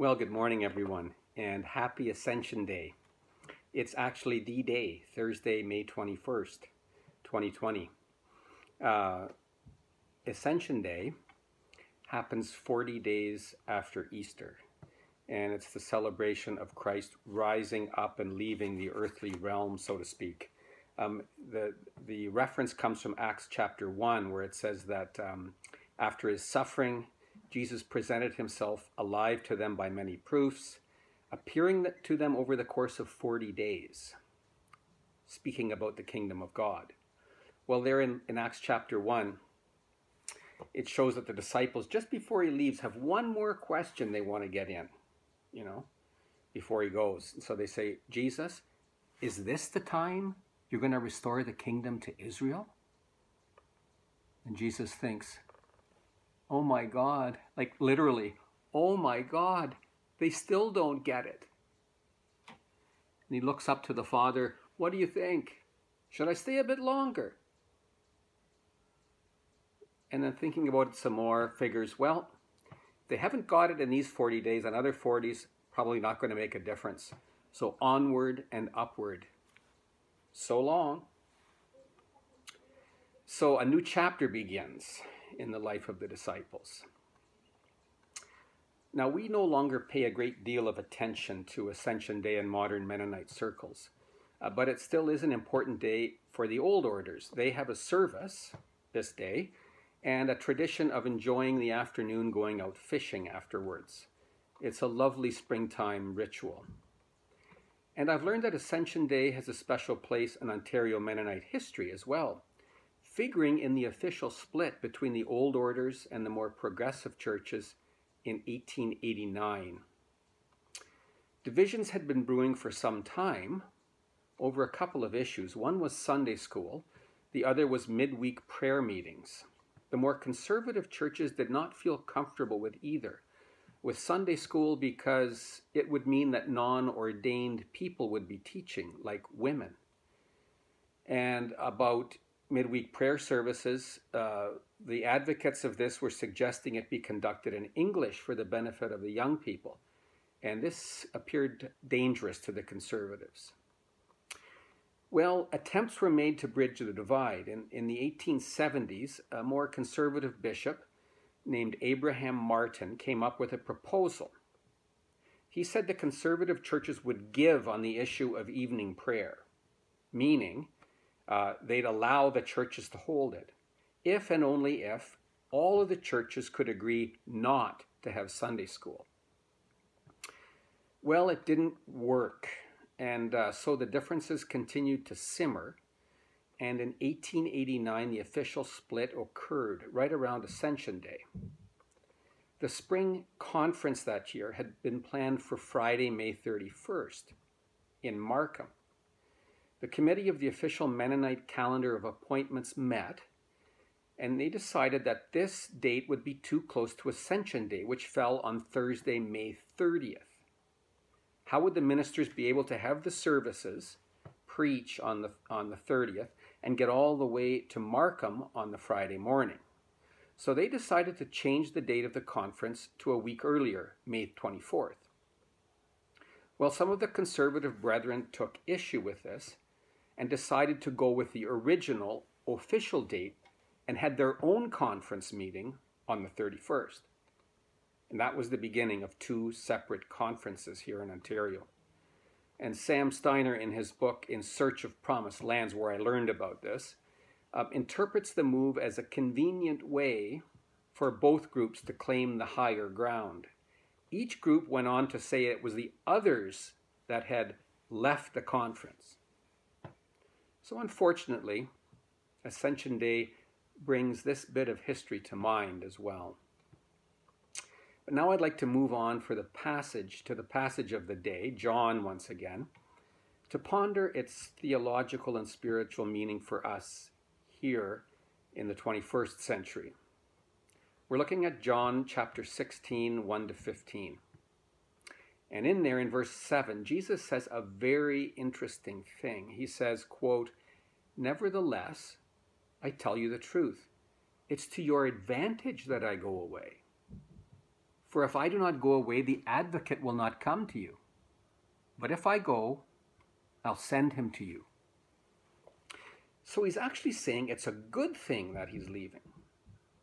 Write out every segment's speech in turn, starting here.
Well, good morning, everyone, and happy Ascension Day. It's actually the day, Thursday, May 21st, 2020. Uh, Ascension Day happens 40 days after Easter, and it's the celebration of Christ rising up and leaving the earthly realm, so to speak. Um, the, the reference comes from Acts chapter 1, where it says that um, after his suffering, Jesus presented himself alive to them by many proofs, appearing to them over the course of 40 days, speaking about the kingdom of God. Well, there in, in Acts chapter 1, it shows that the disciples, just before he leaves, have one more question they want to get in, you know, before he goes. So they say, Jesus, is this the time you're going to restore the kingdom to Israel? And Jesus thinks, oh my God, like literally, oh my God, they still don't get it. And he looks up to the Father, what do you think? Should I stay a bit longer? And then thinking about it some more, figures, well, they haven't got it in these 40 days, another 40's probably not going to make a difference. So onward and upward. So long. So a new chapter begins in the life of the disciples. Now, we no longer pay a great deal of attention to Ascension Day in modern Mennonite circles, uh, but it still is an important day for the old orders. They have a service this day and a tradition of enjoying the afternoon going out fishing afterwards. It's a lovely springtime ritual. And I've learned that Ascension Day has a special place in Ontario Mennonite history as well figuring in the official split between the old orders and the more progressive churches in 1889. Divisions had been brewing for some time over a couple of issues. One was Sunday school, the other was midweek prayer meetings. The more conservative churches did not feel comfortable with either. With Sunday school, because it would mean that non ordained people would be teaching, like women. And about midweek prayer services, uh, the advocates of this were suggesting it be conducted in English for the benefit of the young people. And this appeared dangerous to the conservatives. Well, attempts were made to bridge the divide. In, in the 1870s, a more conservative bishop named Abraham Martin came up with a proposal. He said the conservative churches would give on the issue of evening prayer, meaning uh, they'd allow the churches to hold it, if and only if all of the churches could agree not to have Sunday school. Well, it didn't work, and uh, so the differences continued to simmer. And in 1889, the official split occurred right around Ascension Day. The spring conference that year had been planned for Friday, May 31st in Markham. The committee of the official Mennonite calendar of appointments met, and they decided that this date would be too close to Ascension Day, which fell on Thursday, May 30th. How would the ministers be able to have the services, preach on the, on the 30th, and get all the way to Markham on the Friday morning? So they decided to change the date of the conference to a week earlier, May 24th. Well, some of the conservative brethren took issue with this and decided to go with the original official date and had their own conference meeting on the 31st. And that was the beginning of two separate conferences here in Ontario. And Sam Steiner, in his book In Search of Promised Lands, where I learned about this, uh, interprets the move as a convenient way for both groups to claim the higher ground. Each group went on to say it was the others that had left the conference. So, unfortunately, Ascension Day brings this bit of history to mind as well. But now I'd like to move on for the passage to the passage of the day, John once again, to ponder its theological and spiritual meaning for us here in the 21st century. We're looking at John chapter 16, 1 to 15. And in there, in verse 7, Jesus says a very interesting thing. He says, quote, Nevertheless, I tell you the truth. It's to your advantage that I go away. For if I do not go away, the advocate will not come to you. But if I go, I'll send him to you. So he's actually saying it's a good thing that he's leaving,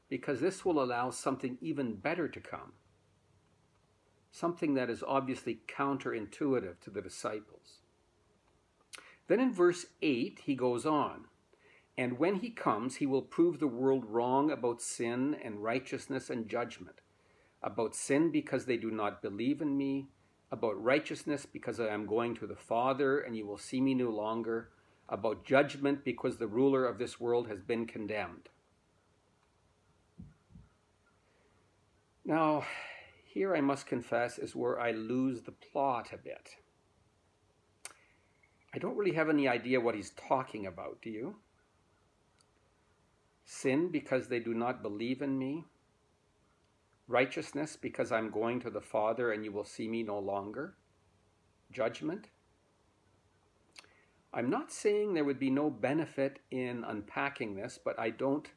because this will allow something even better to come. Something that is obviously counterintuitive to the disciples. Then in verse 8, he goes on And when he comes, he will prove the world wrong about sin and righteousness and judgment. About sin because they do not believe in me, about righteousness because I am going to the Father and you will see me no longer, about judgment because the ruler of this world has been condemned. Now, here I must confess is where I lose the plot a bit. I don't really have any idea what he's talking about, do you? Sin because they do not believe in me. Righteousness because I'm going to the Father and you will see me no longer. Judgment. I'm not saying there would be no benefit in unpacking this, but I don't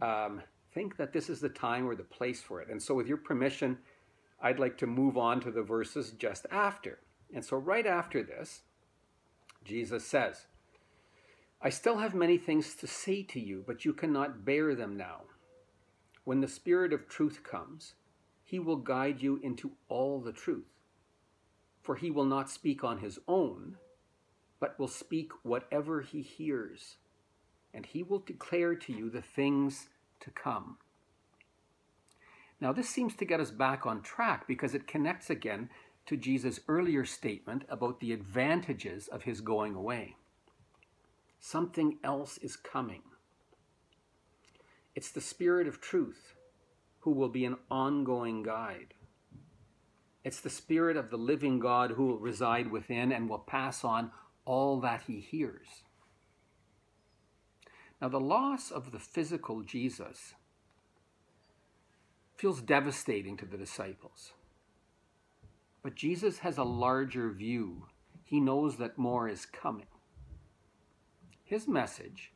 um, think that this is the time or the place for it. And so, with your permission, I'd like to move on to the verses just after. And so, right after this, Jesus says, I still have many things to say to you, but you cannot bear them now. When the Spirit of truth comes, he will guide you into all the truth. For he will not speak on his own, but will speak whatever he hears, and he will declare to you the things to come. Now, this seems to get us back on track because it connects again to Jesus' earlier statement about the advantages of his going away. Something else is coming. It's the Spirit of truth who will be an ongoing guide. It's the Spirit of the living God who will reside within and will pass on all that he hears. Now, the loss of the physical Jesus feels devastating to the disciples. But Jesus has a larger view. He knows that more is coming. His message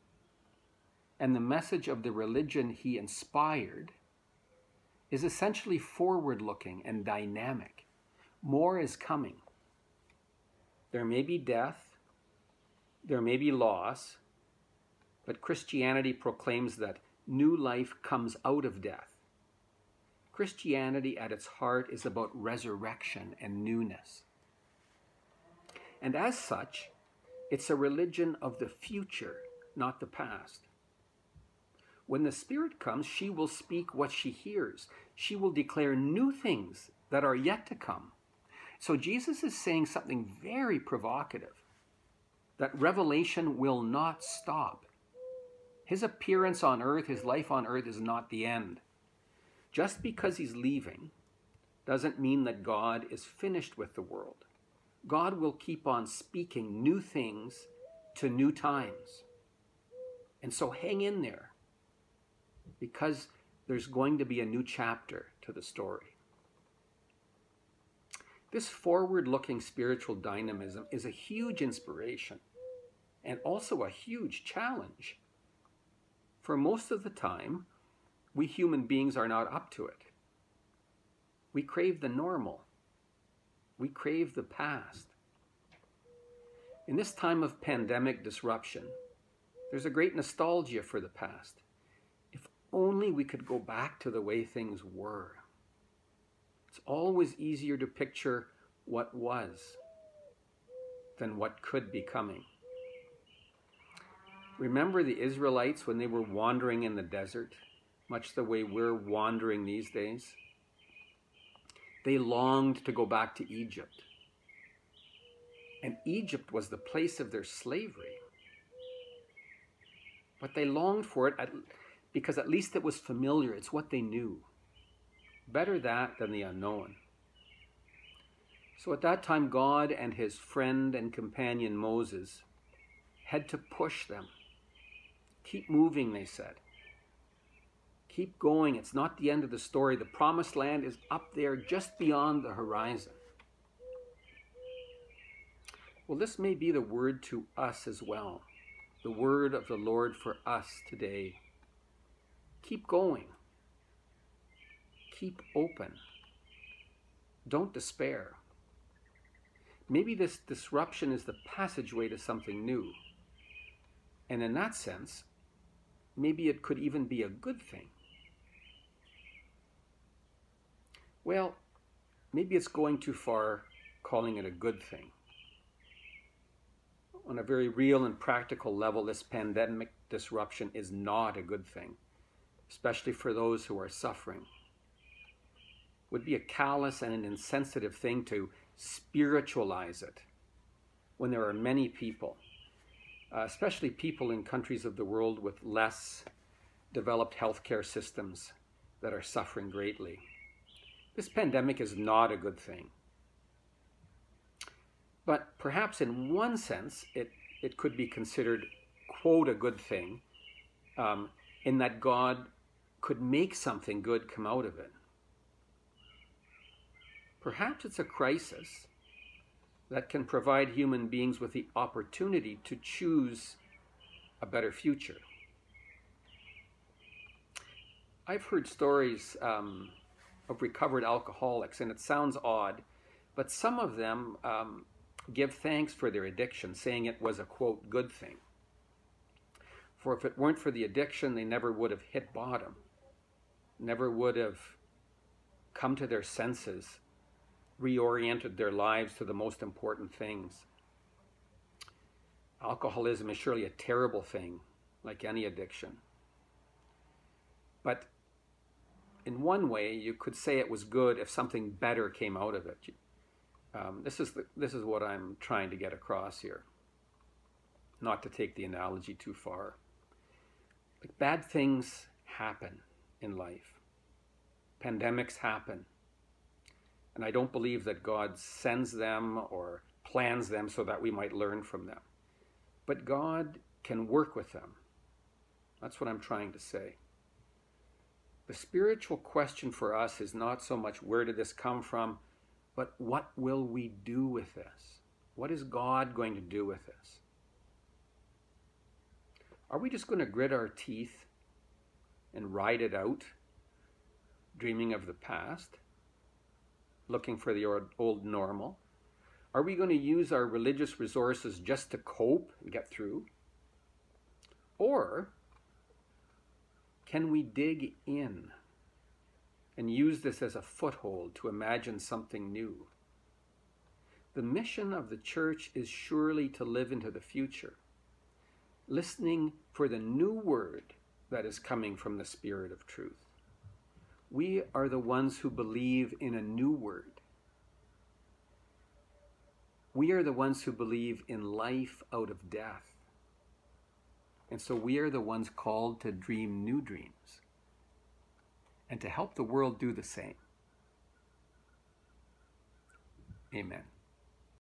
and the message of the religion he inspired is essentially forward looking and dynamic. More is coming. There may be death, there may be loss, but Christianity proclaims that new life comes out of death. Christianity at its heart is about resurrection and newness. And as such, it's a religion of the future, not the past. When the Spirit comes, she will speak what she hears. She will declare new things that are yet to come. So Jesus is saying something very provocative that revelation will not stop. His appearance on earth, his life on earth, is not the end. Just because he's leaving doesn't mean that God is finished with the world. God will keep on speaking new things to new times. And so hang in there because there's going to be a new chapter to the story. This forward looking spiritual dynamism is a huge inspiration and also a huge challenge. For most of the time, we human beings are not up to it. We crave the normal. We crave the past. In this time of pandemic disruption, there's a great nostalgia for the past. If only we could go back to the way things were. It's always easier to picture what was than what could be coming. Remember the Israelites when they were wandering in the desert? Much the way we're wandering these days. They longed to go back to Egypt. And Egypt was the place of their slavery. But they longed for it because at least it was familiar. It's what they knew. Better that than the unknown. So at that time, God and his friend and companion Moses had to push them. Keep moving, they said. Keep going. It's not the end of the story. The promised land is up there just beyond the horizon. Well, this may be the word to us as well, the word of the Lord for us today. Keep going. Keep open. don't despair. Maybe this disruption is the passageway to something new. And in that sense, maybe it could even be a good thing. Well, maybe it's going too far calling it a good thing. On a very real and practical level, this pandemic disruption is not a good thing, especially for those who are suffering. It would be a callous and an insensitive thing to spiritualize it when there are many people, uh, especially people in countries of the world with less developed healthcare systems that are suffering greatly. This pandemic is not a good thing. But perhaps in one sense, it, it could be considered, quote, a good thing, um, in that God could make something good come out of it. Perhaps it's a crisis that can provide human beings with the opportunity to choose a better future. I've heard stories um, of recovered alcoholics, and it sounds odd, but some of them um, give thanks for their addiction, saying it was a quote, good thing. For if it weren't for the addiction, they never would have hit bottom, never would have come to their senses, reoriented their lives to the most important things. Alcoholism is surely a terrible thing, like any addiction. But in one way, you could say it was good if something better came out of it. Um, this is the, this is what I'm trying to get across here. Not to take the analogy too far. Like bad things happen in life. Pandemics happen. And I don't believe that God sends them or plans them so that we might learn from them. But God can work with them. That's what I'm trying to say. The spiritual question for us is not so much where did this come from, but what will we do with this? What is God going to do with this? Are we just going to grit our teeth and ride it out, dreaming of the past, looking for the old normal? Are we going to use our religious resources just to cope and get through? Or can we dig in and use this as a foothold to imagine something new? The mission of the church is surely to live into the future, listening for the new word that is coming from the Spirit of truth. We are the ones who believe in a new word. We are the ones who believe in life out of death. And so we are the ones called to dream new dreams and to help the world do the same. Amen.